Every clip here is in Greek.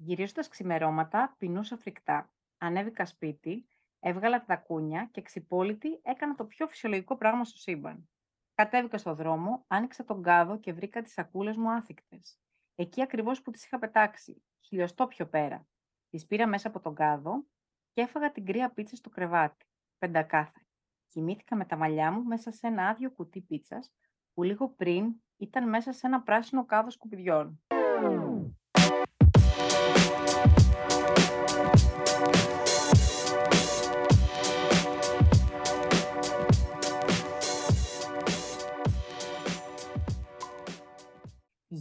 Γυρίζοντας ξημερώματα, πεινούσα φρικτά. Ανέβηκα σπίτι, έβγαλα τα κούνια και ξυπόλυτη έκανα το πιο φυσιολογικό πράγμα στο σύμπαν. Κατέβηκα στο δρόμο, άνοιξα τον κάδο και βρήκα τις σακούλες μου άθικτες. Εκεί ακριβώς που τις είχα πετάξει, χιλιοστό πιο πέρα. Τις πήρα μέσα από τον κάδο και έφαγα την κρύα πίτσα στο κρεβάτι, πεντακάθαρη. Κοιμήθηκα με τα μαλλιά μου μέσα σε ένα άδειο κουτί πίτσας που λίγο πριν ήταν μέσα σε ένα πράσινο κάδο σκουπιδιών.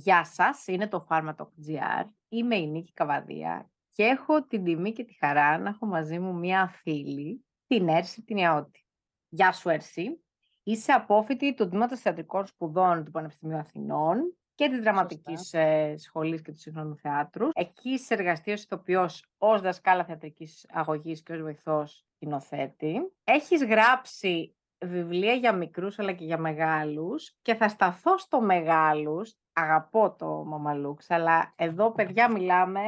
Γεια σας, είναι το Pharma.gr. Είμαι η Νίκη Καβαδία και έχω την τιμή και τη χαρά να έχω μαζί μου μία φίλη, την Έρση την Ιαώτη. Γεια σου Έρση. Είσαι απόφοιτη του Τμήματος Θεατρικών Σπουδών του Πανεπιστημίου Αθηνών και της Δραματικής ε, Σχολής και του Σύγχρονου Θεάτρου. Εκεί είσαι εργαστή ω ηθοποιός, ως δασκάλα θεατρικής αγωγής και ως βοηθός σκηνοθέτη. Έχεις γράψει βιβλία για μικρούς αλλά και για μεγάλους και θα σταθώ στο μεγάλους. Αγαπώ το Μαμαλούξ, αλλά εδώ παιδιά μιλάμε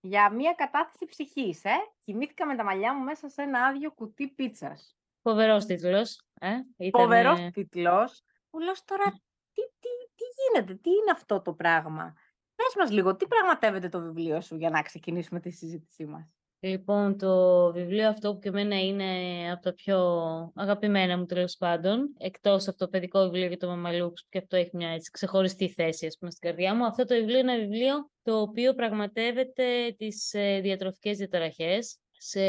για μια κατάθεση ψυχής, ε. Κοιμήθηκα με τα μαλλιά μου μέσα σε ένα άδειο κουτί πίτσας. Φοβερός τίτλος. Ε; Φοβερός τίτλος. Που λέω τώρα, τι, τι, τι γίνεται, τι είναι αυτό το πράγμα; Πες μας λίγο, τι πραγματεύεται το βιβλίο σου για να ξεκινήσουμε τη συζήτησή μας. Λοιπόν, το βιβλίο αυτό που και εμένα είναι από τα πιο αγαπημένα μου τέλος πάντων, εκτός από το παιδικό βιβλίο για το Μαμαλούξ, που και αυτό έχει μια έτσι, ξεχωριστή θέση ας πούμε, στην καρδιά μου. Αυτό το βιβλίο είναι ένα βιβλίο το οποίο πραγματεύεται τις ε, διατροφικές διαταραχές σε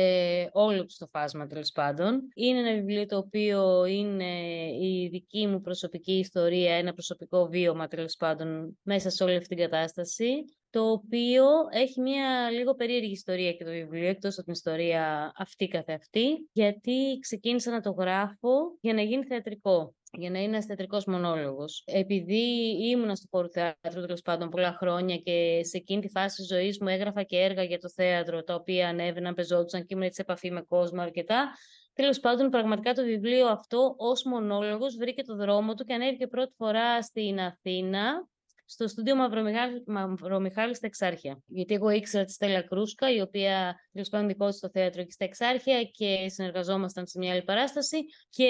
όλο το φάσμα τέλος πάντων. Είναι ένα βιβλίο το οποίο είναι η δική μου προσωπική ιστορία, ένα προσωπικό βίωμα τέλος πάντων μέσα σε όλη αυτή την κατάσταση το οποίο έχει μια λίγο περίεργη ιστορία και το βιβλίο, εκτός από την ιστορία αυτή καθεαυτή, γιατί ξεκίνησα να το γράφω για να γίνει θεατρικό για να είναι ένα θεατρικό μονόλογος. Επειδή ήμουνα στο χώρο θεάτρου τέλος πάντων πολλά χρόνια και σε εκείνη τη φάση της ζωής μου έγραφα και έργα για το θέατρο, τα οποία ανέβαιναν, πεζόντουσαν και ήμουν σε επαφή με κόσμο αρκετά. Τέλος πάντων, πραγματικά το βιβλίο αυτό ως μονόλογος βρήκε το δρόμο του και ανέβηκε πρώτη φορά στην Αθήνα στο στούντιο Μαυρομιχάλη, Μαυρομιχάλης στα Εξάρχεια. Γιατί εγώ ήξερα τη Στέλλα Κρούσκα, η οποία τέλος πάντων δικό στο θέατρο εκεί στα Εξάρχεια και συνεργαζόμασταν σε μια άλλη παράσταση και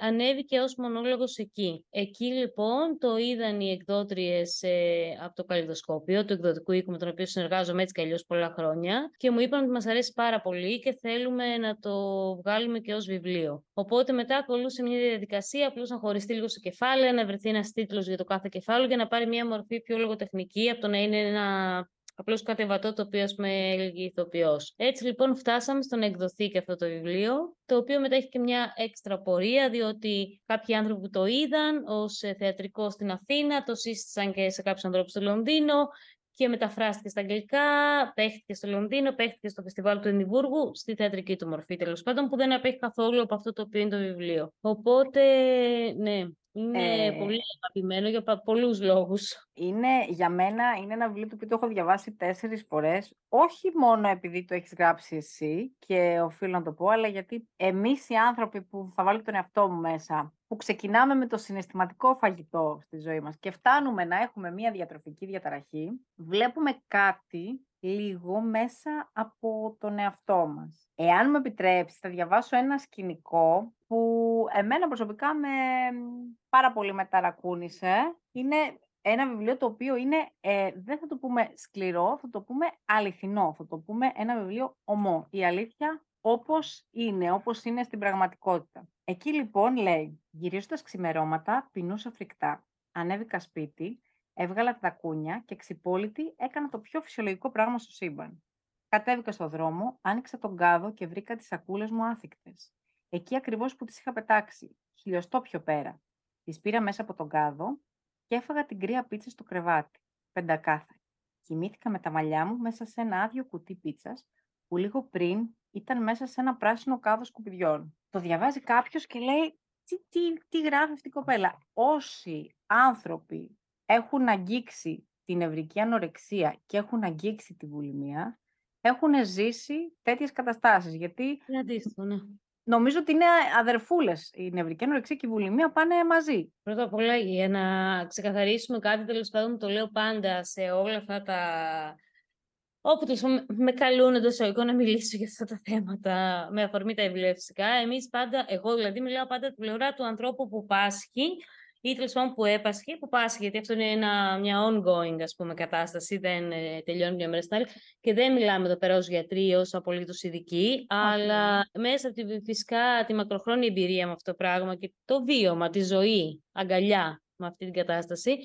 ανέβηκε ως μονόλογος εκεί. Εκεί λοιπόν το είδαν οι εκδότριες ε, από το καλλιδοσκόπιο του εκδοτικού οίκου με τον οποίο συνεργάζομαι έτσι κι πολλά χρόνια και μου είπαν ότι μας αρέσει πάρα πολύ και θέλουμε να το βγάλουμε και ως βιβλίο. Οπότε μετά ακολούθησε μια διαδικασία απλώς να χωριστεί λίγο στο κεφάλαιο, να βρεθεί ένας τίτλος για το κάθε κεφάλαιο για να πάρει μια μορφή πιο λογοτεχνική από το να είναι ένα απλώς κατεβατό το οποίο, ας πούμε, έλεγε ηθοποιός. Έτσι, λοιπόν, φτάσαμε στο να εκδοθεί και αυτό το βιβλίο, το οποίο μετά έχει και μια έξτρα πορεία, διότι κάποιοι άνθρωποι που το είδαν ως ε, θεατρικό στην Αθήνα, το σύστησαν και σε κάποιους ανθρώπους στο Λονδίνο, και μεταφράστηκε στα αγγλικά, παίχτηκε στο Λονδίνο, παίχτηκε στο φεστιβάλ του Ενιβούργου, στη θεατρική του μορφή τέλος πάντων, που δεν απέχει καθόλου από αυτό το οποίο είναι το βιβλίο. Οπότε, ναι, είναι ε, πολύ αγαπημένο για πολλούς λόγους. Είναι, για μένα είναι ένα βιβλίο το οποίο το έχω διαβάσει τέσσερις φορές, όχι μόνο επειδή το έχεις γράψει εσύ και οφείλω να το πω, αλλά γιατί εμείς οι άνθρωποι που θα βάλω τον εαυτό μου μέσα, που ξεκινάμε με το συναισθηματικό φαγητό στη ζωή μας και φτάνουμε να έχουμε μια διατροφική διαταραχή, βλέπουμε κάτι λίγο μέσα από τον εαυτό μας. Εάν μου επιτρέψεις, θα διαβάσω ένα σκηνικό που εμένα προσωπικά με πάρα πολύ μεταρακούνησε. Είναι ένα βιβλίο το οποίο είναι, ε, δεν θα το πούμε σκληρό, θα το πούμε αληθινό, θα το πούμε ένα βιβλίο ομό. Η αλήθεια όπως είναι, όπως είναι στην πραγματικότητα. Εκεί λοιπόν λέει, γυρίζοντας ξημερώματα, πεινούσα φρικτά. Ανέβηκα σπίτι, έβγαλα τα κούνια και ξυπόλυτη έκανα το πιο φυσιολογικό πράγμα στο σύμπαν. Κατέβηκα στο δρόμο, άνοιξα τον κάδο και βρήκα τις σακούλες μου άθικτες. Εκεί ακριβώς που τις είχα πετάξει, χιλιοστό πιο πέρα. Τις πήρα μέσα από τον κάδο και έφαγα την κρύα πίτσα στο κρεβάτι, πεντακάθαρη. Κοιμήθηκα με τα μαλλιά μου μέσα σε ένα άδειο κουτί πίτσας που λίγο πριν ήταν μέσα σε ένα πράσινο κάδο σκουπιδιών. Το διαβάζει κάποιος και λέει τι, τι, τι γράφει αυτή η κοπέλα. Όσοι άνθρωποι έχουν αγγίξει την ευρική ανορεξία και έχουν αγγίξει τη βουλημία, έχουν ζήσει τέτοιες καταστάσεις. Γιατί ναι. νομίζω ότι είναι αδερφούλες. Η νευρική ανορεξία και η βουλημία πάνε μαζί. Πρώτα απ' όλα, για να ξεκαθαρίσουμε κάτι, τέλος πάντων, το λέω πάντα σε όλα αυτά τα όπου τους, με καλούν εντός εισαγωγικών να μιλήσω για αυτά τα θέματα με αφορμή τα βιβλία φυσικά. Εμείς πάντα, εγώ δηλαδή μιλάω πάντα την πλευρά του ανθρώπου που πάσχει ή τέλος πάντων που έπασχε, που πάσχει, γιατί αυτό είναι ένα, μια ongoing ας πούμε, κατάσταση, δεν ε, τελειώνει μια μέρα στην άλλη. Και δεν μιλάμε εδώ πέρα ως γιατροί, ως απολύτως ειδικοί, αλλά μέσα από τη, φυσικά τη μακροχρόνια εμπειρία με αυτό το πράγμα και το βίωμα, τη ζωή, αγκαλιά με αυτή την κατάσταση,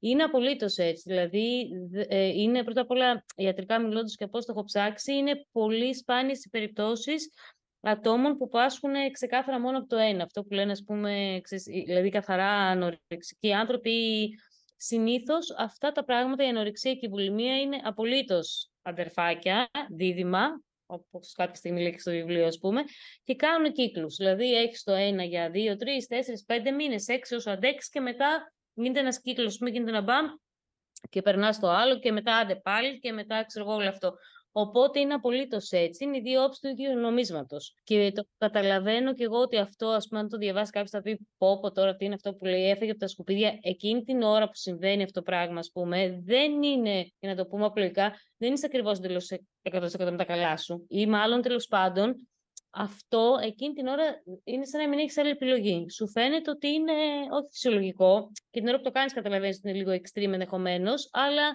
είναι απολύτως έτσι. Δηλαδή, ε, είναι πρώτα απ' όλα ιατρικά μιλώντας και πώς το έχω ψάξει, είναι πολύ σπάνιες οι περιπτώσεις ατόμων που πάσχουν ξεκάθαρα μόνο από το ένα. Αυτό που λένε, ας πούμε, δηλαδή καθαρά ανορεξικοί άνθρωποι. Συνήθως αυτά τα πράγματα, η ανορεξία και η βουλημία είναι απολύτως αδερφάκια, δίδυμα, όπως κάποια στιγμή λέει και στο βιβλίο, ας πούμε, και κάνουν κύκλους. Δηλαδή, έχεις το ένα για δύο, τρεις, τέσσερις, πέντε μήνες, έξι όσο αντέξει και μετά γίνεται ένας κύκλος, πούμε, γίνεται ένα μπαμ και περνάς στο άλλο και μετά άντε πάλι και μετά ξέρω εγώ όλο αυτό. Οπότε είναι απολύτως έτσι. Είναι οι δύο όψει του ίδιου νομίσματος. Και το καταλαβαίνω και εγώ ότι αυτό, ας πούμε, αν το διαβάσει κάποιος, θα πει: Πω, πω τώρα τι είναι αυτό που λέει, έφεγε από τα σκουπίδια. Εκείνη την ώρα που συμβαίνει αυτό το πράγμα, ας πούμε, δεν είναι, για να το πούμε απλοϊκά, δεν είσαι ακριβώς εντελώς 100% με τα καλά σου. Ή μάλλον τέλος πάντων, αυτό εκείνη την ώρα είναι σαν να μην έχεις άλλη επιλογή. Σου φαίνεται ότι είναι όχι φυσιολογικό και την ώρα που το κάνεις, καταλαβαίνεις ότι είναι λίγο extreme ενδεχομένως, αλλά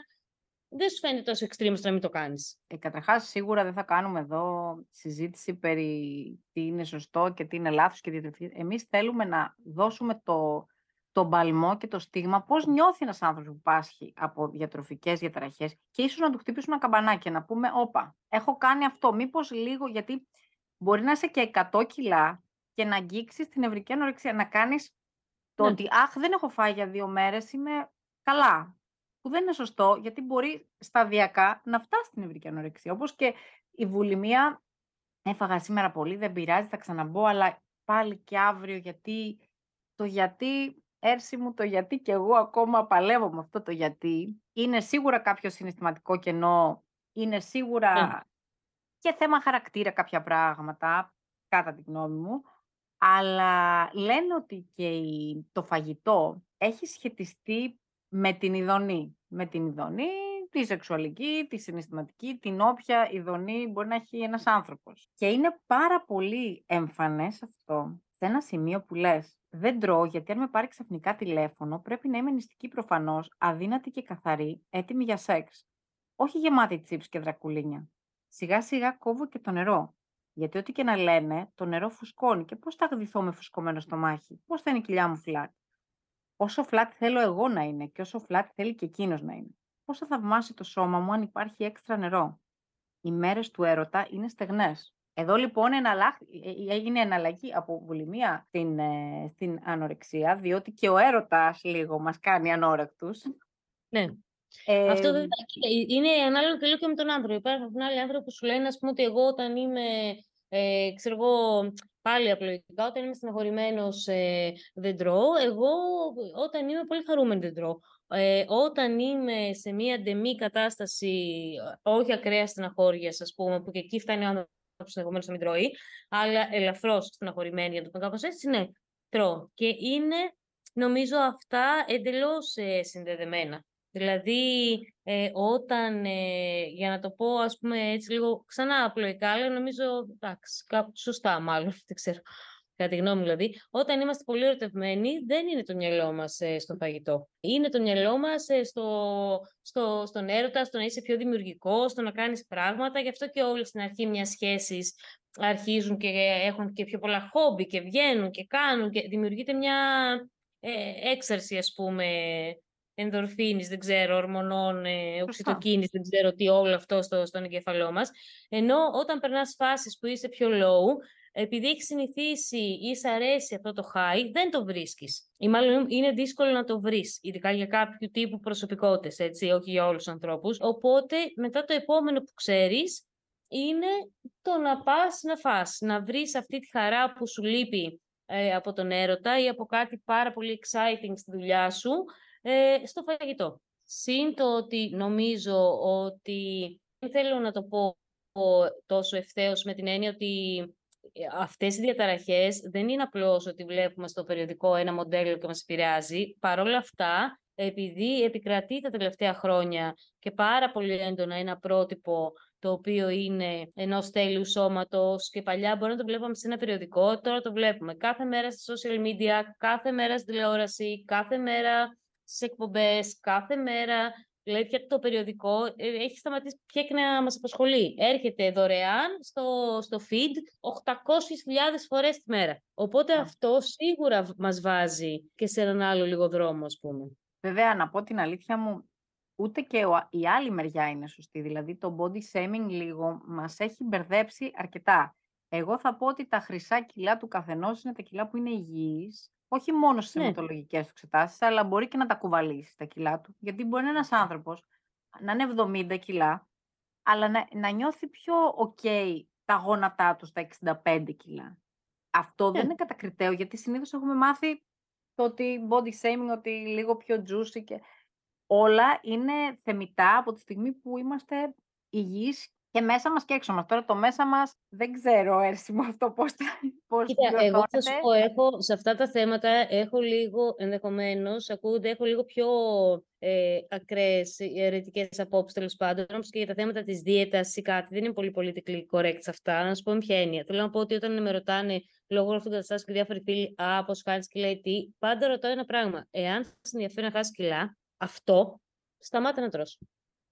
δεν σου φαίνεται τόσο extreme να μην το κάνεις. Ε, Καταρχάς, σίγουρα δεν θα κάνουμε εδώ συζήτηση περί τι είναι σωστό και τι είναι λάθος και διατροφή. Εμείς θέλουμε να δώσουμε το, το μπαλμό και το στίγμα πώς νιώθει ένας άνθρωπος που πάσχει από διατροφικές διαταραχές και ίσως να του χτυπήσουμε ένα καμπανάκι να πούμε: Όπα, έχω κάνει αυτό. Μήπως λίγο, γιατί μπορεί να είσαι και 100 κιλά και να αγγίξεις την ευρική ανορεξία. Να κάνεις το ναι. ότι, Αχ, δεν έχω φάει για δύο μέρες, είμαι καλά που δεν είναι σωστό, γιατί μπορεί σταδιακά να φτάσει στην ευρική ανορεξία. Όπως και η βουλημία, έφαγα σήμερα πολύ, δεν πειράζει, θα ξαναμπω, αλλά πάλι και αύριο, γιατί το γιατί, έρση μου το γιατί και εγώ ακόμα παλεύω με αυτό το γιατί, είναι σίγουρα κάποιο συναισθηματικό κενό, είναι σίγουρα ναι. και θέμα χαρακτήρα κάποια πράγματα, κατά τη γνώμη μου, αλλά λένε ότι και το φαγητό έχει σχετιστεί με την ειδονή. Με την ειδονή, τη σεξουαλική, τη συναισθηματική, την όποια ειδονή μπορεί να έχει ένας άνθρωπος. Και είναι πάρα πολύ εμφανές αυτό σε ένα σημείο που λες δεν τρώω γιατί αν με πάρει ξαφνικά τηλέφωνο πρέπει να είμαι νηστική προφανώς, αδύνατη και καθαρή, έτοιμη για σεξ. Όχι γεμάτη τσίπς και δρακουλίνια. Σιγά σιγά κόβω και το νερό. Γιατί ό,τι και να λένε, το νερό φουσκώνει. Και πώς θα γδυθώ με φουσκωμένο στομάχι, πώς θα είναι η κοιλιά μου φλάτη όσο φλάτη θέλω εγώ να είναι και όσο φλάτη θέλει και εκείνος να είναι. Πώς θα θαυμάσει το σώμα μου αν υπάρχει έξτρα νερό; Οι μέρες του έρωτα είναι στεγνές. Εδώ λοιπόν ε, ε, έγινε εναλλαγή από βουλημία στην, ε, στην ανορεξία, διότι και ο έρωτας λίγο μας κάνει ανόρεκτους. Ναι. Ε, Αυτό δεν είναι ανάλογο και λίγο και με τον άνθρωπο. Υπάρχουν άλλοι άνθρωποι που σου λένε, ας πούμε, ότι εγώ όταν είμαι, ε, ξέρω εγώ, πάλι απλοϊκά, όταν είμαι στεναχωρημένο ε, δεν τρώω. Εγώ όταν είμαι πολύ χαρούμενη δεν τρώω. Ε, όταν είμαι σε μια ντεμή κατάσταση, όχι ακραία στεναχώριας, ας πούμε, που και εκεί φτάνει ο άνθρωπος ενδεχομένω να μην τρώει, αλλά ελαφρώς στεναχωρημένη, για το πω κάπως έτσι, ναι, τρώω. Και είναι, νομίζω, αυτά εντελώς ε, συνδεδεμένα. Δηλαδή, ε, όταν, ε, για να το πω, ας πούμε, έτσι λίγο ξανά απλοϊκά, αλλά νομίζω, εντάξει, σωστά μάλλον, δεν ξέρω, κατά τη γνώμη δηλαδή, όταν είμαστε πολύ ερωτευμένοι, δεν είναι το μυαλό μας ε, στο φαγητό. Είναι το μυαλό μας ε, στο, στο, στον έρωτα, στο να είσαι πιο δημιουργικός, στο να κάνεις πράγματα, γι' αυτό και όλοι στην αρχή μιας σχέσης αρχίζουν και έχουν και πιο πολλά χόμπι και βγαίνουν και κάνουν και δημιουργείται μια ε, έξαρση, ας πούμε, ενδορφίνης, δεν ξέρω, ορμονών, ε, οξυτοκίνης, δεν ξέρω τι, όλο αυτό στο, στον εγκεφαλό μας. Ενώ όταν περνάς φάσεις που είσαι πιο low, επειδή έχεις συνηθίσει ή σ' αρέσει αυτό το high, δεν το βρίσκεις. Ή μάλλον είναι δύσκολο να το βρεις, ειδικά για κάποιου τύπου προσωπικότητες, έτσι, όχι για όλους τους ανθρώπους. Οπότε, μετά το επόμενο που ξέρεις, είναι το να πας να φας, να βρεις αυτή τη χαρά που σου λείπει ε, από τον έρωτα ή από κάτι πάρα πολύ exciting στη δουλειά σου, ε, στο φαγητό. Συν το ότι νομίζω ότι δεν θέλω να το πω τόσο ευθέως με την έννοια ότι ε, αυτές οι διαταραχές δεν είναι απλώς ότι βλέπουμε στο περιοδικό ένα μοντέλο και μας επηρεάζει. Παρ' όλα αυτά, επειδή επικρατεί τα τελευταία χρόνια και πάρα πολύ έντονα ένα πρότυπο το οποίο είναι ενός τέλειου σώματος και παλιά μπορεί να το βλέπαμε σε ένα περιοδικό, τώρα το βλέπουμε κάθε μέρα στα social media, κάθε μέρα στη τηλεόραση, κάθε μέρα στι εκπομπές, κάθε μέρα. Δηλαδή πια το περιοδικό ε, έχει σταματήσει πια και να μας απασχολεί. Έρχεται δωρεάν στο, στο feed 800.000 φορές τη μέρα. Οπότε αυτό σίγουρα μας βάζει και σε έναν άλλο λίγο δρόμο, ας πούμε. Βέβαια, να πω την αλήθεια μου, ούτε και η άλλη μεριά είναι σωστή. Δηλαδή, το body shaming λίγο μας έχει μπερδέψει αρκετά. Εγώ θα πω ότι τα χρυσά κιλά του καθενός είναι τα κιλά που είναι υγιείς, όχι μόνο στις ναι. αιματολογικές του εξετάσεις, αλλά μπορεί και να τα κουβαλήσεις τα κιλά του. Γιατί μπορεί ένας άνθρωπος να είναι 70 κιλά, αλλά να, να νιώθει πιο OK τα γόνατά του στα 65 κιλά. Αυτό δεν ναι. είναι κατακριτέο, γιατί συνήθως έχουμε μάθει το ότι body shaming, ότι λίγο πιο juicy και όλα είναι θεμητά από τη στιγμή που είμαστε υγιείς και μέσα μας και έξω μας. Τώρα το μέσα μας δεν ξέρω έρσιμο αυτό πώς, πώς Κοίτα, εγώ θα σου πω, έχω, σε αυτά τα θέματα έχω λίγο, ενδεχομένως, ακούγονται, έχω λίγο πιο ε, ακραίες αιρετικές απόψεις τέλος πάντων, όμως και για τα θέματα της δίαιτας ή κάτι, δεν είναι πολύ politically correct σε αυτά. Να σου πω με ποια έννοια. Θέλω να πω ότι όταν με ρωτάνε λόγω αυτού του καταστάσεων και διάφοροι φίλοι, Α, πώς χάνεις κιλά ή τι, πάντα ρωτάω ένα πράγμα. Εάν σε ενδιαφέρει να χάσεις κιλά, αυτό σταμάτα να τρως.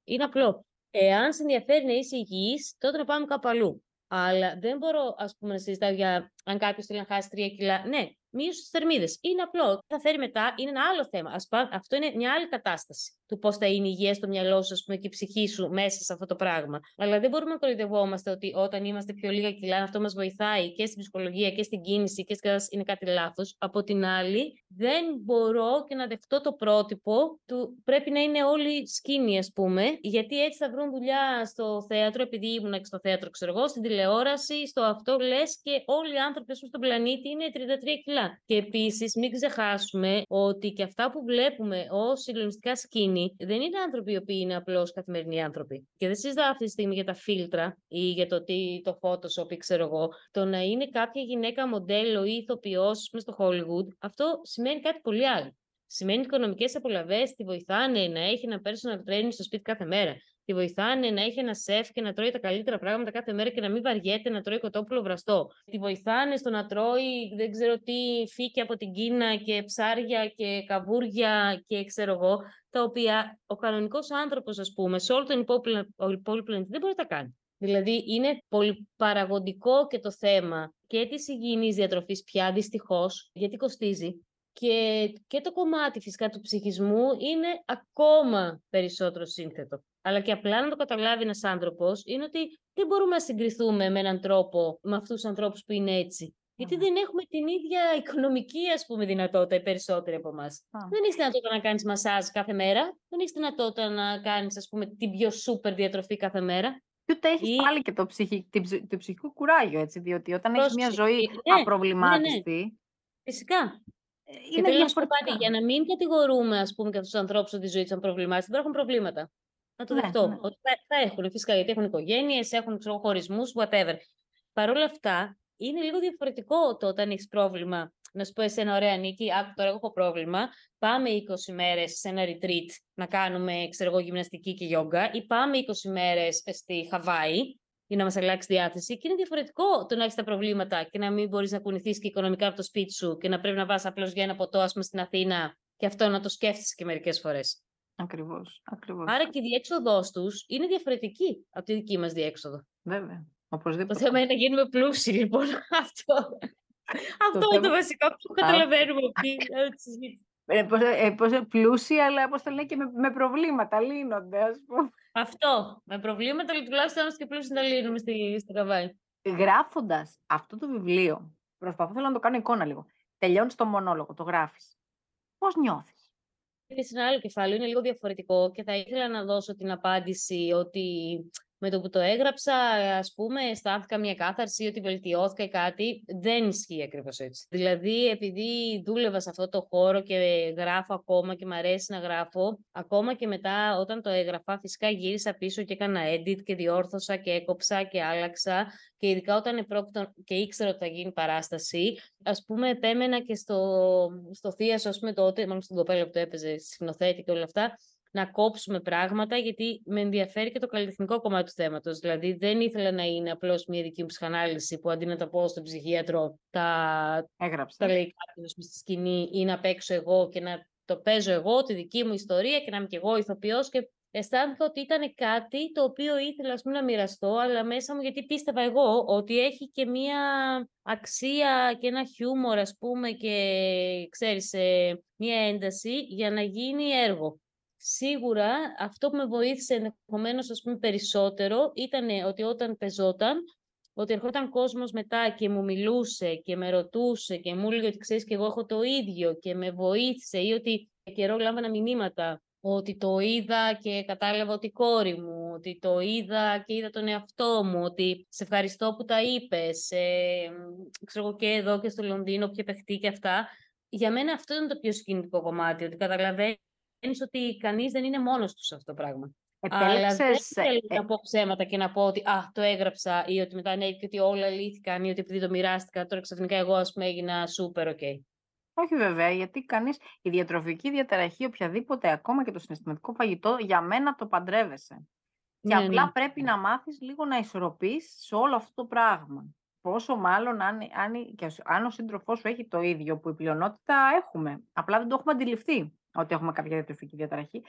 Είναι απλό. Εάν σε ενδιαφέρει να είσαι υγιής, τότε να πάμε κάπου αλλού. Αλλά δεν μπορώ, ας πούμε, να συζητάω για αν κάποιος θέλει να χάσει τρία κιλά. Ναι, μείωση στι θερμίδες. Είναι απλό. Θα φέρει μετά, είναι ένα άλλο θέμα. Ας πά... Αυτό είναι μια άλλη κατάσταση του πώς θα είναι υγιέ στο μυαλό σου πούμε, και η ψυχή σου μέσα σε αυτό το πράγμα. Αλλά δεν μπορούμε να κοροϊδευόμαστε ότι όταν είμαστε πιο λίγα κιλά, αυτό μας βοηθάει και στην ψυχολογία και στην κίνηση και στην είναι κάτι λάθος. Από την άλλη, δεν μπορώ και να δεχτώ το πρότυπο του πρέπει να είναι όλοι σκήνοι, ας πούμε, γιατί έτσι θα βρουν δουλειά στο θέατρο, επειδή ήμουν και στο θέατρο, ξέρω εγώ, στην τηλεόραση, στο αυτό λες και όλοι οι άνθρωποι στον πλανήτη είναι 33 κιλά. Και επίσης, μην ξεχάσουμε ότι και αυτά που βλέπουμε ως συγκλονιστικά σκήνη δεν είναι άνθρωποι οι οποίοι είναι απλώς καθημερινοί άνθρωποι. Και δεν συζητάω αυτή τη στιγμή για τα φίλτρα ή για το τι το Photoshop ή ξέρω εγώ. Το να είναι κάποια γυναίκα μοντέλο ή ηθοποιός στο Hollywood, αυτό σημαίνει κάτι πολύ άλλο. Σημαίνει οικονομικές απολαυές, τη βοηθάνε να έχει ένα personal training στο σπίτι κάθε μέρα τη βοηθάνε να έχει ένα σεφ και να τρώει τα καλύτερα πράγματα κάθε μέρα και να μην βαριέται να τρώει κοτόπουλο βραστό. Τη βοηθάνε στο να τρώει δεν ξέρω τι φύκια από την Κίνα και ψάρια και καβούρια και ξέρω εγώ, τα οποία ο κανονικός άνθρωπος, ας πούμε, σε όλο τον υπόλοιπο πλανήτη δεν μπορεί να τα κάνει. Δηλαδή είναι πολύ παραγωγικό και το θέμα και της υγιεινής διατροφής πια δυστυχώς, γιατί κοστίζει και, και το κομμάτι φυσικά του ψυχισμού είναι ακόμα περισσότερο σύνθετο. Αλλά και απλά να το καταλάβει ένας άνθρωπος είναι ότι δεν μπορούμε να συγκριθούμε με έναν τρόπο με αυτούς τους ανθρώπους που είναι έτσι. Γιατί δεν έχουμε την ίδια οικονομική ας πούμε, δυνατότητα οι περισσότεροι από εμάς. Δεν έχεις δυνατότητα να κάνεις μασάζ κάθε μέρα. Δεν έχεις δυνατότητα να κάνεις την πιο σούπερ διατροφή κάθε μέρα. Και ούτε έχεις πάλι και το, ψυχι... το ψυχικό κουράγιο, έτσι. Διότι όταν έχεις μια ζωή ναι, απροβλημάτιστη. Ναι, ναι. Φυσικά. Ε, είναι και θέλω να για να μην κατηγορούμε ας πούμε, και αυτούς τους ανθρώπους ότι η ζωή τους είναι προβλημάτιστη, δεν έχουν προβλήματα. Να το ναι, δεχτώ. Ναι. Ότι θα, έχουν φυσικά, γιατί έχουν οικογένειες, έχουν χωρισμούς, whatever. Παρ' όλα αυτά, είναι λίγο διαφορετικό το όταν έχεις πρόβλημα. Να σου πω εσένα, ωραία Νίκη, άκου τώρα έχω πρόβλημα. Πάμε 20 μέρες σε ένα retreat να κάνουμε, ξέρω εγώ, γυμναστική και γιόγκα, ή πάμε 20 μέρες στη Χαβάη για να μας αλλάξει διάθεση. Και είναι διαφορετικό το να έχεις τα προβλήματα και να μην μπορείς να κουνηθείς και οικονομικά από το σπίτι σου και να πρέπει να βάζεις απλώς για ένα ποτό, ας πούμε, στην Αθήνα και αυτό να το σκέφτεσαι και μερικές φορές. Ακριβώς. Ακριβώς. Άρα και η διέξοδός τους είναι διαφορετική από τη δική μας διέξοδο. Βέβαια. Οπωσδήποτε. Το θέμα είναι να γίνουμε πλούσιοι, λοιπόν. Αυτό. Αυτό είναι το βασικό που καταλαβαίνουμε ε, πώς, ε, πώς, πλούσιοι, αλλά πώς το λέει και με, με προβλήματα, λύνονται, ας πούμε. Αυτό, με προβλήματα, αλλά τουλάχιστον είμαστε και πλούσιοι να λύνουμε στη, στη Καβάη. Γράφοντας αυτό το βιβλίο, προσπαθώ θέλω να το κάνω εικόνα λίγο, τελειώνεις το μονόλογο, το γράφεις. Πώς νιώθεις; είναι σε ένα άλλο κεφάλαιο, είναι λίγο διαφορετικό και θα ήθελα να δώσω την απάντηση ότι με το που το έγραψα, ας πούμε, αισθάνθηκα μια κάθαρση ότι βελτιώθηκα κάτι. Δεν ισχύει ακριβώς έτσι. Δηλαδή, επειδή δούλευα σε αυτό το χώρο και γράφω ακόμα και μου αρέσει να γράφω, ακόμα και μετά όταν το έγραφα, φυσικά γύρισα πίσω και έκανα edit και διόρθωσα και έκοψα και άλλαξα. Και ειδικά όταν επρόκειτο και ήξερα ότι θα γίνει παράσταση, ας πούμε, επέμενα και στο, στο θείασο, ας πούμε, τότε, μάλλον στην κοπέλα που το έπαιζε, σκηνοθέτη και όλα αυτά, να κόψουμε πράγματα, γιατί με ενδιαφέρει και το καλλιτεχνικό κομμάτι του θέματος. Δηλαδή, δεν ήθελα να είναι απλώς μια δική μου ψυχανάλυση που αντί να τα πω στον ψυχίατρο, τα, Έγραψα. τα λέει κάποιος στη σκηνή ή να παίξω εγώ και να το παίζω εγώ, τη δική μου ιστορία και να είμαι κι εγώ ηθοποιός. Και αισθάνθηκα ότι ήταν κάτι το οποίο ήθελα πούμε, να μοιραστώ, αλλά μέσα μου γιατί πίστευα εγώ ότι έχει και μία αξία και ένα χιούμορ, ας πούμε, και ξέρεις, ε, μία ένταση για να γίνει έργο. Σίγουρα αυτό που με βοήθησε ενδεχομένως ας πούμε περισσότερο ήταν ότι όταν πεζόταν, ότι ερχόταν κόσμος μετά και μου μιλούσε και με ρωτούσε και μου έλεγε ότι ξέρεις και εγώ έχω το ίδιο και με βοήθησε ή ότι καιρό λάμβανα μηνύματα ότι το είδα και κατάλαβα ότι η κόρη μου, ότι το είδα και είδα τον εαυτό μου, ότι σε ευχαριστώ που τα είπες, ε, ξέρω και εδώ και στο Λονδίνο, ποιο παιχτεί και αυτά. Για μένα αυτό είναι το πιο συγκινητικό κομμάτι, ότι καταλαβαίνει ότι κανείς δεν είναι μόνος τους σε αυτό το πράγμα. Αλλά δεν θέλω ε... να πω ψέματα και να πω ότι α, το έγραψα ή ότι μετά ανέβηκε ότι όλα λύθηκαν ή ότι επειδή το μοιράστηκα τώρα ξαφνικά εγώ ας πούμε έγινα super ok. Όχι βέβαια, γιατί κανείς, η διατροφική διαταραχή, οποιαδήποτε, ακόμα και το συναισθηματικό φαγητό, για μένα το παντρεύεσαι. Και ναι, απλά ναι. πρέπει να μάθεις λίγο να ισορροπείς σε όλο αυτό το πράγμα. Πόσο μάλλον αν, αν, και αν ο σύντροφός σου έχει το ίδιο που η πλειονότητα έχουμε. Απλά δεν το έχουμε αντιληφθεί ότι έχουμε κάποια διατροφική διαταραχή.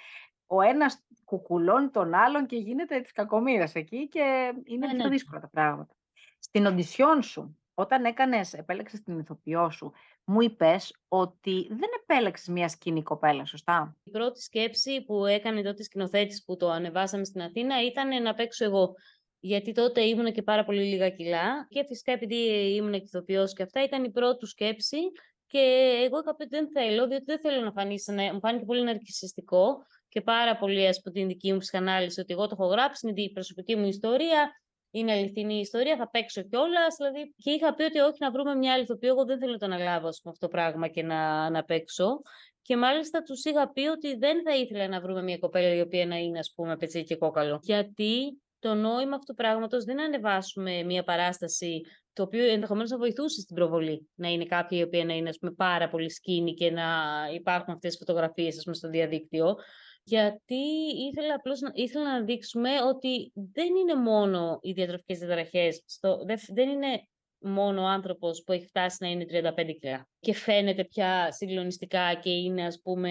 Ο ένας κουκουλώνει τον άλλον και γίνεται της κακομήρας εκεί και είναι ναι, πιο ναι. δύσκολα τα πράγματα. Στην οντισιόν σου, όταν έκανες, επέλεξες την ηθοποιό σου, μου είπες ότι δεν επέλεξες μια σκηνή κοπέλα, σωστά; Η πρώτη σκέψη που έκανε τότε σκηνοθέτης που το ανεβάσαμε στην Αθήνα ήταν να παίξω εγώ. Γιατί τότε ήμουν και πάρα πολύ λίγα κιλά και φυσικά επειδή ήμουν ηθοποιός και αυτά ήταν η πρώτη σκέψη και εγώ είχα πει ότι δεν θέλω, διότι δεν θέλω να φανεί, μου φάνηκε πολύ ναρκισιστικό και πάρα πολύ από την δική μου ψυχανάλυση ότι εγώ το έχω γράψει, είναι η προσωπική μου ιστορία, είναι αληθινή η ιστορία, θα παίξω κιόλας. Δηλαδή, και είχα πει ότι όχι να βρούμε μια άλλη ηθοποιό. Εγώ δεν θέλω το αναλάβω αυτό το πράγμα και να, να παίξω. Και μάλιστα τους είχα πει ότι δεν θα ήθελα να βρούμε μια κοπέλα η οποία να είναι, ας πούμε, πετσί και κόκαλο. Γιατί το νόημα αυτού του πράγματος δεν ανεβάσουμε μια παράσταση το οποίο ενδεχομένως θα βοηθούσε στην προβολή. Να είναι κάποια η οποία να είναι ας πούμε, πάρα πολύ σκήνη και να υπάρχουν αυτές τις φωτογραφίες στο διαδίκτυο γιατί ήθελα απλώς να, ήθελα να δείξουμε ότι δεν είναι μόνο οι διατροφικές διαταραχές, στο, δεν είναι μόνο ο άνθρωπος που έχει φτάσει να είναι 35 κιλά και φαίνεται πια συγκλονιστικά και είναι ας πούμε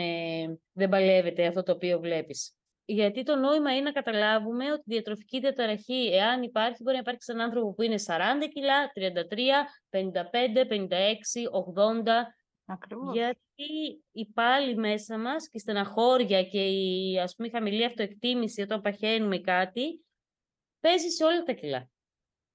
δεν παλεύεται αυτό το οποίο βλέπεις. Γιατί το νόημα είναι να καταλάβουμε ότι η διατροφική διαταραχή, εάν υπάρχει, μπορεί να υπάρξει σε έναν άνθρωπο που είναι 40 κιλά, 33, 55, 56, 80, Ακριβώς. Γιατί η πάλι μέσα μας και η στεναχώρια και η ας πούμε, χαμηλή αυτοεκτίμηση όταν παχαίνουμε κάτι, παίζει σε όλα τα κιλά.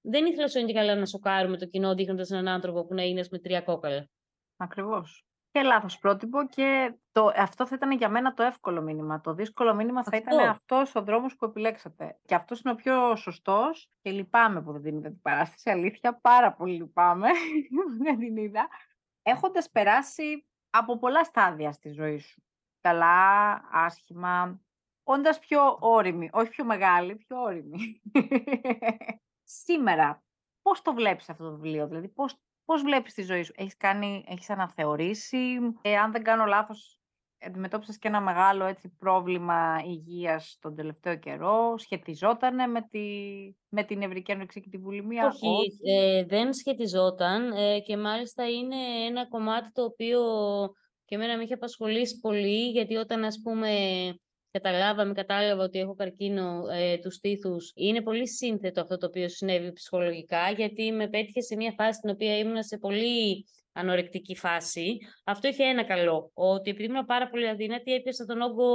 Δεν ήθελα σου και καλά να σοκάρουμε το κοινό δείχνοντας έναν άνθρωπο που να είναι με τρία κόκαλα. Ακριβώς. Και λάθος πρότυπο και το, αυτό θα ήταν για μένα το εύκολο μήνυμα. Το δύσκολο μήνυμα θα αυτό. ήταν αυτός ο δρόμος που επιλέξατε. Και αυτός είναι ο πιο σωστός και λυπάμαι που δεν την είδα την παράσταση. Αλήθεια, πάρα πολύ λυπάμαι που δεν την είδα έχοντας περάσει από πολλά στάδια στη ζωή σου. Καλά, άσχημα, όντας πιο όρημη, όχι πιο μεγάλη, πιο όρημη. Σήμερα, πώς το βλέπεις αυτό το βιβλίο, δηλαδή πώς, πώς βλέπεις τη ζωή σου. Έχεις, κάνει, έχεις αναθεωρήσει, ε, αν δεν κάνω λάθος, αντιμετώπισες και ένα μεγάλο έτσι, πρόβλημα υγείας τον τελευταίο καιρό. Σχετιζόταν με, τη, με την νευρική ανορεξία και τη βουλημία; Όχι, Ε, δεν σχετιζόταν ε, και μάλιστα είναι ένα κομμάτι το οποίο και εμένα με είχε απασχολήσει πολύ γιατί όταν ας πούμε καταλάβαμε, κατάλαβα ότι έχω καρκίνο ε, τους στήθους. Είναι πολύ σύνθετο αυτό το οποίο συνέβη ψυχολογικά, γιατί με πέτυχε σε μια φάση στην οποία ήμουν σε πολύ ανορεκτική φάση. Αυτό είχε ένα καλό, ότι επειδή ήμουν πάρα πολύ αδύνατη, έπιασα τον όγκο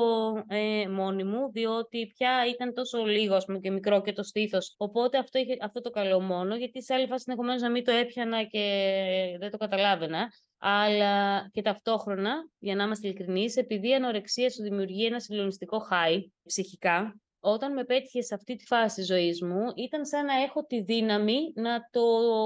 ε, μόνη μου, διότι πια ήταν τόσο λίγο πούμε, και μικρό και το στήθος. Οπότε αυτό είχε αυτό το καλό μόνο, γιατί σε άλλη φάση ενδεχομένω να μην το έπιανα και δεν το καταλάβαινα. Αλλά και ταυτόχρονα, για να είμαστε ειλικρινείς, επειδή η ανορεξία σου δημιουργεί ένα συγκλονιστικό high ψυχικά, όταν με πέτυχες σε αυτή τη φάση της ζωής μου, ήταν σαν να έχω τη δύναμη να το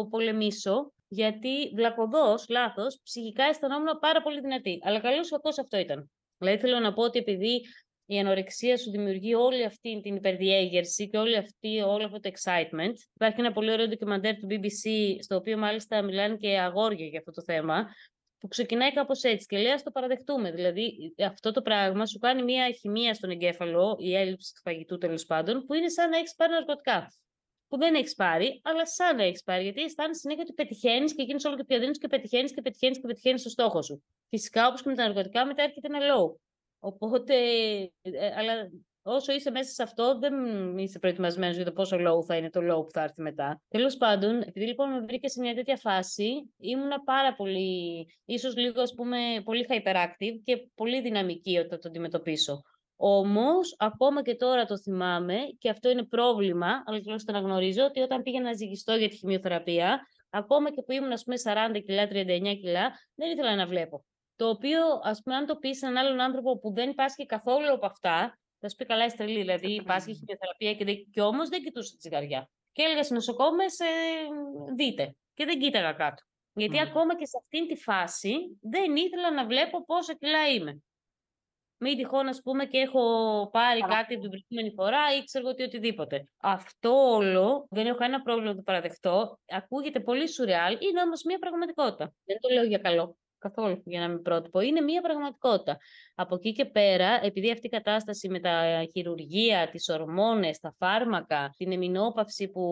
πολεμήσω, γιατί βλακωδώς, λάθος, ψυχικά αισθανόμουν πάρα πολύ δυνατή. Αλλά καλώς κακώς αυτό ήταν. Δηλαδή θέλω να πω ότι επειδή η ανορεξία σου δημιουργεί όλη αυτή την υπερδιέγερση και όλη αυτή, όλο αυτό το excitement. Υπάρχει ένα πολύ ωραίο ντοκιμαντέρ του BBC, στο οποίο μάλιστα μιλάνε και αγόρια για αυτό το θέμα, που ξεκινάει κάπως έτσι και λέει: Α το παραδεχτούμε. Δηλαδή, αυτό το πράγμα σου κάνει μια χημεία στον εγκέφαλο, η έλλειψη του φαγητού τέλος πάντων, που είναι σαν να έχεις πάρει ναρκωτικά. Που δεν έχεις πάρει, αλλά σαν να έχεις πάρει. Γιατί αισθάνεσαι συνέχεια ότι πετυχαίνεις και γίνεις όλο και πιο αδύνατο και πετυχαίνεις και πετυχαίνεις και πετυχαίνεις στο στόχο σου. Φυσικά, όπως και με τα ναρκωτικά, μετά έρχεται ένα low. Οπότε, ε, αλλά όσο είσαι μέσα σε αυτό, δεν είσαι προετοιμασμένος για το πόσο low θα είναι το low που θα έρθει μετά. Τέλος πάντων, επειδή λοιπόν με βρήκες σε μια τέτοια φάση, ήμουνα πάρα πολύ, ίσως λίγο ας πούμε, πολύ hyperactive και πολύ δυναμική όταν το αντιμετωπίσω. Όμως, ακόμα και τώρα το θυμάμαι και αυτό είναι πρόβλημα, αλλά τουλάχιστον να γνωρίζω ότι όταν πήγαινα να ζυγιστώ για τη χημειοθεραπεία, ακόμα και που ήμουν ας πούμε 40 κιλά, 39 κιλά, δεν ήθελα να βλέπω. Το οποίο, ας πούμε, αν το πεις σε έναν άλλον άνθρωπο που δεν υπάρχει καθόλου από αυτά, θα σου πει καλά, είσαι τρελή. Δηλαδή, υπάρχει χημειοθεραπεία και, δεν... και όμως δεν κοιτούσε τη ζυγαριά. Και έλεγα στι νοσοκόμες, ε, δείτε. Και δεν κοίταγα κάτω. Γιατί ακόμα και σε αυτήν τη φάση δεν ήθελα να βλέπω πόσα κιλά είμαι. Μην τυχόν, ας πούμε, και έχω πάρει κάτι από την προηγούμενη φορά ή ξέρω ότι οτιδήποτε. Αυτό όλο δεν έχω κανένα πρόβλημα να το παραδεχτώ. Ακούγεται πολύ σουρεάλ, είναι όμως μια πραγματικότητα. Δεν το λέω για καλό καθόλου για να μην πρότυπο. Είναι μια πραγματικότητα. Από εκεί και πέρα, επειδή αυτή η κατάσταση με τα χειρουργία, τις ορμόνες, τα φάρμακα, την εμεινόπαυση που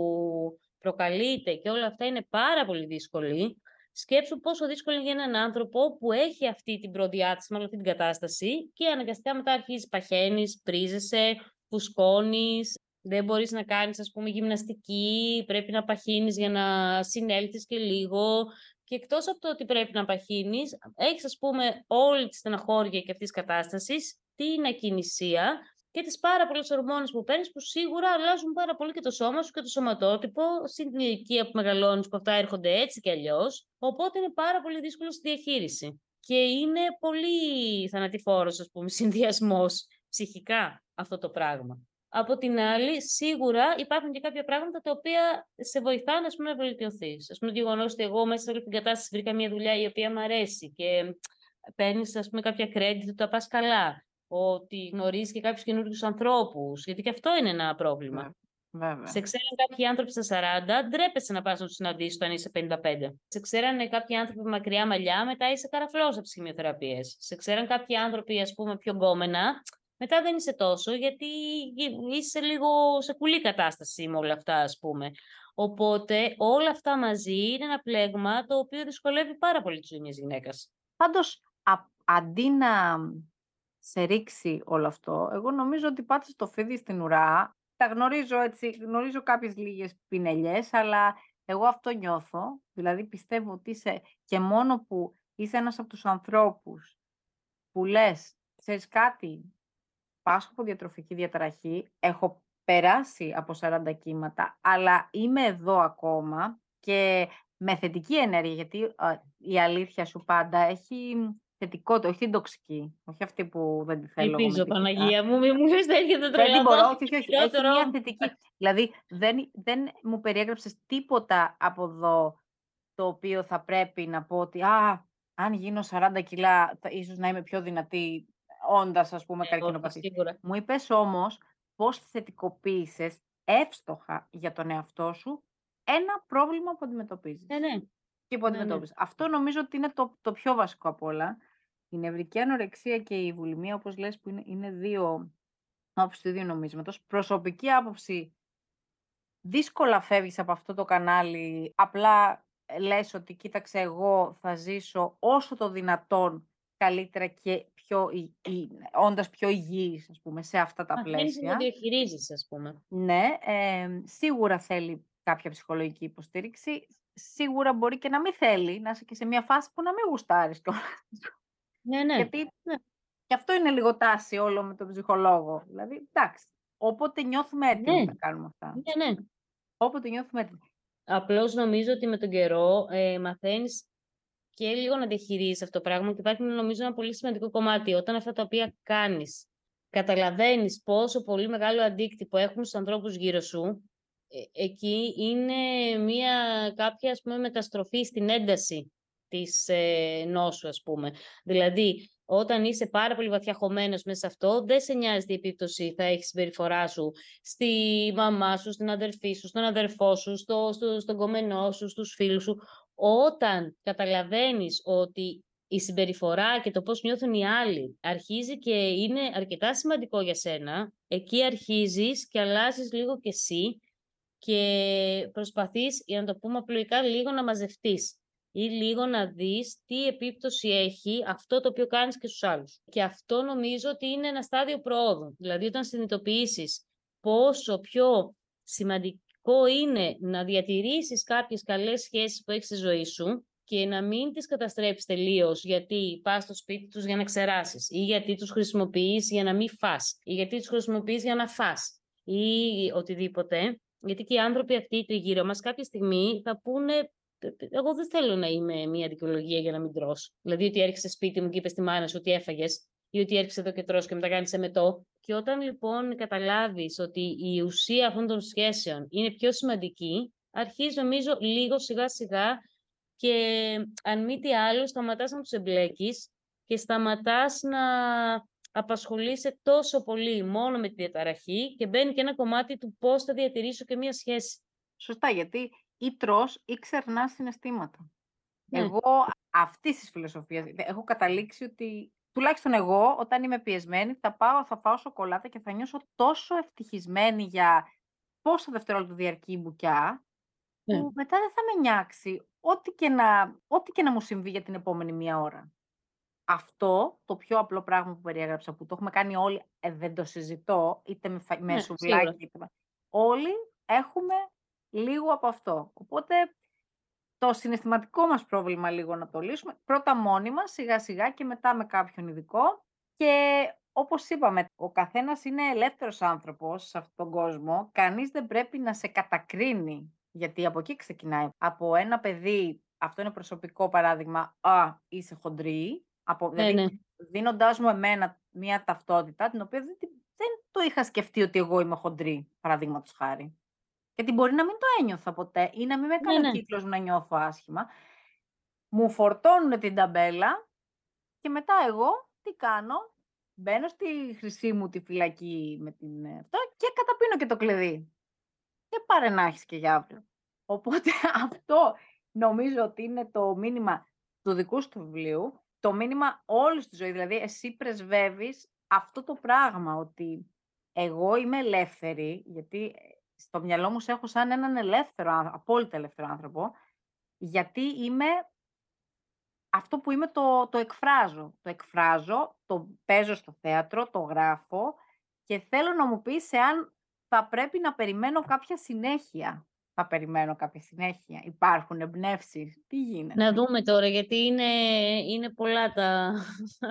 προκαλείται και όλα αυτά είναι πάρα πολύ δύσκολη, σκέψου πόσο δύσκολο είναι για έναν άνθρωπο που έχει αυτή την προδιάθεση με αυτή την κατάσταση και αναγκαστικά μετά αρχίζεις παχαίνεις, πρίζεσαι, φουσκώνεις, δεν μπορείς να κάνεις ας πούμε γυμναστική, πρέπει να παχύνεις για να συνέλθεις και λίγο, και εκτός από το ότι πρέπει να παχύνεις, έχεις, ας πούμε, όλη τη στεναχώρια και αυτής της κατάστασης, την ακινησία και τις πάρα πολλές ορμόνες που παίρνεις, που σίγουρα αλλάζουν πάρα πολύ και το σώμα σου και το σωματότυπο, στην ηλικία που μεγαλώνεις, που αυτά έρχονται έτσι και αλλιώς. Οπότε είναι πάρα πολύ δύσκολο στη διαχείριση. Και είναι πολύ θανατηφόρος, ας πούμε, συνδυασμός ψυχικά αυτό το πράγμα. Από την άλλη, σίγουρα υπάρχουν και κάποια πράγματα τα οποία σε βοηθάνε πούμε, να βελτιωθείς. Α πούμε, το γεγονός ότι εγώ μέσα σε όλη την κατάσταση βρήκα μια δουλειά η οποία μου αρέσει και παίρνεις κάποια credit ότι τα πας καλά. Ότι γνωρίζεις και κάποιους καινούριους ανθρώπους. Γιατί και αυτό είναι ένα πρόβλημα. Ναι, βέβαια. Σε ξέρουν κάποιοι άνθρωποι στα 40, ντρέπεσαι να πας να τους συναντήσεις όταν είσαι 55. Σε ξέραν κάποιοι άνθρωποι με μακριά μαλλιά, μετά είσαι καραφλός από τις χημειοθεραπείες. Σε ξέραν κάποιοι άνθρωποι, ας πούμε, πιο γκόμενα, μετά δεν είσαι τόσο, γιατί είσαι λίγο σε κουλή κατάσταση με όλα αυτά, ας πούμε. Οπότε όλα αυτά μαζί είναι ένα πλέγμα το οποίο δυσκολεύει πάρα πολύ τη ζωή μιας γυναίκας. Πάντως, αντί να σε ρίξει όλο αυτό, εγώ νομίζω ότι πάτησε το φίδι στην ουρά. Τα γνωρίζω έτσι, γνωρίζω κάποιες λίγες πινελιές, αλλά εγώ αυτό νιώθω. Δηλαδή πιστεύω ότι είσαι και μόνο που είσαι ένας από τους ανθρώπους που λες, ξέρεις κάτι, πάσχω από διατροφική διαταραχή, έχω περάσει από 40 κύματα, αλλά είμαι εδώ ακόμα και με θετική ενέργεια, γιατί η αλήθεια σου πάντα έχει θετικό, το, όχι την τοξική, όχι αυτή που δεν τη θέλω. Ελπίζω, Παναγία μου, μην μου λες τέτοια το Δεν την μπορώ, όχι, όχι, έχει μια θετική. δηλαδή, δεν, δεν μου περιέγραψες τίποτα από εδώ το οποίο θα πρέπει να πω ότι α, αν γίνω 40 κιλά, θα, ίσως να είμαι πιο δυνατή όντα, ας πούμε, καρκινοπαθής. Μου είπες όμως πώς θετικοποίησες εύστοχα για τον εαυτό σου ένα πρόβλημα που αντιμετωπίζεις. Ναι, ναι. Και που ναι, ναι. Αυτό νομίζω ότι είναι το, το πιο βασικό από όλα. Η νευρική ανορεξία και η βουλημία, όπως λες, που είναι, είναι δύο άποψη του ίδιου νομίσματος. Προσωπική άποψη, δύσκολα φεύγεις από αυτό το κανάλι, απλά λες ότι κοίταξε εγώ θα ζήσω όσο το δυνατόν καλύτερα και πιο, όντας πιο υγιής, ας πούμε, σε αυτά τα πλαίσια. να διαχειρίζεις, ας πούμε. Ναι, ε, σίγουρα θέλει κάποια ψυχολογική υποστήριξη. Σίγουρα μπορεί και να μην θέλει, να είσαι και σε μια φάση που να μην γουστάρεις Ναι, ναι. Γιατί ναι. και αυτό είναι λίγο τάση όλο με τον ψυχολόγο. Δηλαδή, εντάξει, όποτε νιώθουμε έτοιμοι ναι. να κάνουμε αυτά. Ναι, ναι. Όποτε νιώθουμε έτοιμοι. Απλώς νομίζω ότι με τον καιρό ε, μαθαίνεις και λίγο να διαχειρίζει αυτό το πράγμα. Και υπάρχει, νομίζω, ένα πολύ σημαντικό κομμάτι. Όταν αυτά τα οποία κάνεις καταλαβαίνεις πόσο πολύ μεγάλο αντίκτυπο έχουν στους ανθρώπους γύρω σου, ε, εκεί είναι μια κάποια ας πούμε, μεταστροφή στην ένταση της ε, νόσου, ας πούμε. Δηλαδή, όταν είσαι πάρα πολύ βαθιά χωμένος μέσα σε αυτό, δεν σε νοιάζει τι επίπτωση θα έχει συμπεριφορά σου στη μαμά σου, στην αδερφή σου, στον αδερφό σου, στο, στο, στον κομμένο σου, στους φίλους σου. Όταν καταλαβαίνεις ότι η συμπεριφορά και το πώς νιώθουν οι άλλοι αρχίζει και είναι αρκετά σημαντικό για σένα, εκεί αρχίζεις και αλλάζεις λίγο κι εσύ και προσπαθείς, για να το πούμε απλοϊκά, λίγο να μαζευτείς ή λίγο να δεις τι επίπτωση έχει αυτό το οποίο κάνεις και στους άλλους. Και αυτό νομίζω ότι είναι ένα στάδιο προόδου. Δηλαδή όταν συνειδητοποιήσεις πόσο πιο σημαντικό είναι να διατηρήσεις κάποιες καλές σχέσεις που έχεις στη ζωή σου και να μην τις καταστρέψεις τελείως γιατί πας στο σπίτι τους για να ξεράσεις ή γιατί τους χρησιμοποιείς για να μην φας ή γιατί τους χρησιμοποιείς για να φας ή οτιδήποτε. Γιατί και οι άνθρωποι αυτοί τριγύρω μας κάποια στιγμή θα πούνε εγώ δεν θέλω να είμαι μια δικαιολογία για να μην τρως. Δηλαδή ότι έρχεσαι σπίτι μου και είπες στη μάνα σου ότι έφαγες ή ότι έρχεσαι εδώ και τρως και μετά κάνεις εμετό. Και όταν λοιπόν καταλάβεις ότι η ουσία αυτών των σχέσεων είναι πιο σημαντική, αρχίζεις νομίζω λίγο σιγά σιγά και αν μη τι άλλο σταματάς να τους εμπλέκεις και σταματάς να απασχολείσαι τόσο πολύ μόνο με τη διαταραχή και μπαίνει και ένα κομμάτι του πώς θα διατηρήσω και μία σχέση. Σωστά, γιατί ή τρως ή ξερνάς συναισθήματα. Ναι. Εγώ αυτής της φιλοσοφίας έχω καταλήξει ότι τουλάχιστον εγώ όταν είμαι πιεσμένη θα πάω, θα φάω σοκολάτα και θα νιώσω τόσο ευτυχισμένη για πόσο δευτερόλεπτο διαρκεί η μπουκιά ναι. που μετά δεν θα με νιάξει ό,τι και, να, ό,τι και να μου συμβεί για την επόμενη μία ώρα. Αυτό το πιο απλό πράγμα που περιέγραψα, που το έχουμε κάνει όλοι, ε, δεν το συζητώ, είτε με, με ναι, σουβλάκι, είτε Όλοι έχουμε λίγο από αυτό. Οπότε το συναισθηματικό μας πρόβλημα λίγο να το λύσουμε. Πρώτα μόνοι μας, σιγά σιγά και μετά με κάποιον ειδικό. Και όπως είπαμε, ο καθένας είναι ελεύθερος άνθρωπος σε αυτόν τον κόσμο. Κανείς δεν πρέπει να σε κατακρίνει, γιατί από εκεί ξεκινάει. Από ένα παιδί, αυτό είναι προσωπικό παράδειγμα, «Α, είσαι χοντρή», από, ναι, δηλαδή, ναι. δίνοντάς μου εμένα μια ταυτότητα, την οποία δεν, δεν το είχα σκεφτεί ότι εγώ είμαι χοντρή, παραδείγματος χάρη. Γιατί μπορεί να μην το ένιωθα ποτέ ή να μην με έκανε ναι, ναι. κύκλος να νιώθω άσχημα. Μου φορτώνουν την ταμπέλα και μετά εγώ τι κάνω. Μπαίνω στη χρυσή μου τη φυλακή με την ε, αυτό και καταπίνω και το κλειδί. Και πάρε να έχεις και για αύριο. Οπότε αυτό νομίζω ότι είναι το μήνυμα του δικού σου βιβλίου, το μήνυμα όλης της ζωής. Δηλαδή, εσύ πρεσβεύεις αυτό το πράγμα, ότι εγώ είμαι ελεύθερη, γιατί στο μυαλό μου σε έχω σαν έναν ελεύθερο, απόλυτα ελεύθερο άνθρωπο, γιατί είμαι αυτό που είμαι το, το εκφράζω. Το εκφράζω, το παίζω στο θέατρο, το γράφω και θέλω να μου πεις εάν θα πρέπει να περιμένω κάποια συνέχεια. Θα περιμένω κάποια συνέχεια. Υπάρχουν εμπνεύσεις. Τι γίνεται; Να δούμε τώρα, γιατί είναι, είναι πολλά τα...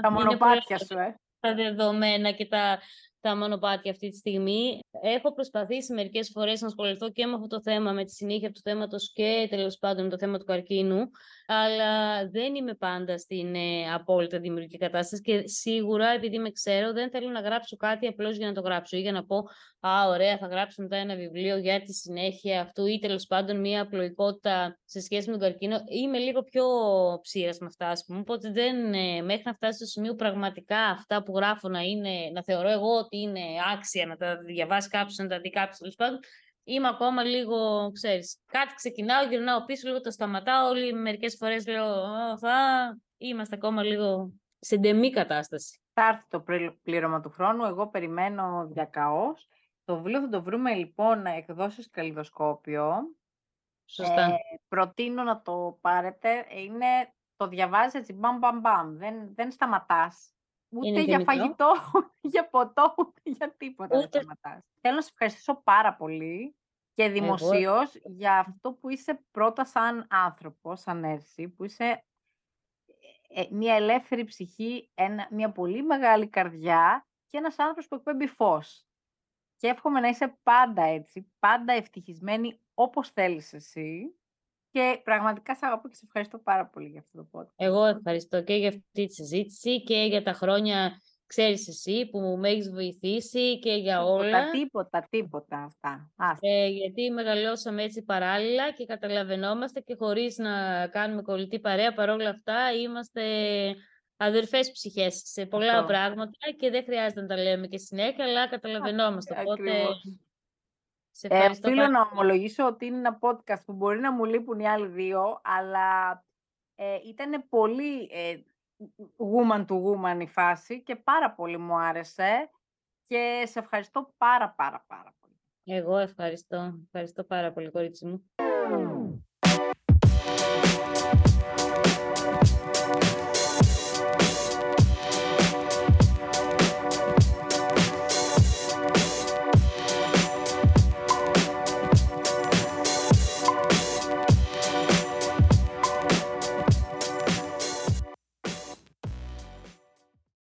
Τα μονοπάτια σου, ε. Τα δεδομένα και τα, τα μονοπάτια αυτή τη στιγμή. Έχω προσπαθήσει μερικές φορές να ασχοληθώ και με αυτό το θέμα, με τη συνέχεια του θέματος και τέλος πάντων με το θέμα του καρκίνου, αλλά δεν είμαι πάντα στην ε, απόλυτα δημιουργική κατάσταση και σίγουρα, επειδή με ξέρω, δεν θέλω να γράψω κάτι απλώς για να το γράψω ή για να πω Α, ωραία, θα γράψω μετά ένα βιβλίο για τη συνέχεια αυτού ή τέλος πάντων μια απλοϊκότητα σε σχέση με τον καρκίνο. Είμαι λίγο πιο ψήρας με αυτά, ας πούμε. Οπότε δεν, ε, μέχρι να φτάσει στο σημείο πραγματικά αυτά που γράφω να, είναι, να θεωρώ εγώ ότι είναι άξια να τα διαβάσει κάποιος, να τα δει κάποιος τέλος πάντων. Είμαι ακόμα λίγο, ξέρεις, κάτι ξεκινάω, γυρνάω πίσω, λίγο το σταματάω, όλοι μερικές φορές λέω, θα, είμαστε ακόμα λίγο σε ντεμή κατάσταση. Θα έρθει το πλήρωμα του χρόνου, εγώ περιμένω διακαώς. Το βιβλίο θα το βρούμε λοιπόν εκδόσεις καλλιδοσκόπιο. Σωστά. Ε, προτείνω να το πάρετε. Είναι, το διαβάζεις έτσι μπαμ μπαμ μπαμ. Δεν, δεν σταματάς. Ούτε για φαγητό, για ποτό, ούτε για τίποτα ούτε... δεν σταματάς. Θέλω να σε ευχαριστήσω πάρα πολύ και δημοσίως για αυτό που είσαι πρώτα σαν άνθρωπος, σαν Έρση, που είσαι ε, μια ελεύθερη ψυχή, ένα, μια πολύ μεγάλη καρδιά και ένας άνθρωπος που εκπέμπει φως. Και εύχομαι να είσαι πάντα έτσι, πάντα ευτυχισμένη όπως θέλεις εσύ. Και πραγματικά σε αγαπώ και σε ευχαριστώ πάρα πολύ για αυτό το podcast. Εγώ ευχαριστώ και για αυτή τη συζήτηση και για τα χρόνια ξέρεις εσύ που με έχεις βοηθήσει και για τίποτα, όλα. Τίποτα, τίποτα αυτά. Ε, γιατί μεγαλώσαμε έτσι παράλληλα και καταλαβαίνόμαστε και χωρίς να κάνουμε κολλητή παρέα, παρόλα αυτά είμαστε αδερφές ψυχές σε πολλά πράγματα και δεν χρειάζεται να τα λέμε και συνέχεια, αλλά καταλαβαίνόμαστε. Οπότε, σε ε, οφείλω να ομολογήσω ότι είναι ένα podcast που μπορεί να μου λείπουν οι άλλοι δύο, αλλά ε, ήταν πολύ ε, woman to woman η φάση και πάρα πολύ μου άρεσε και σε ευχαριστώ πάρα πάρα πάρα πολύ. Εγώ ευχαριστώ. Ευχαριστώ πάρα πολύ, κορίτσι μου.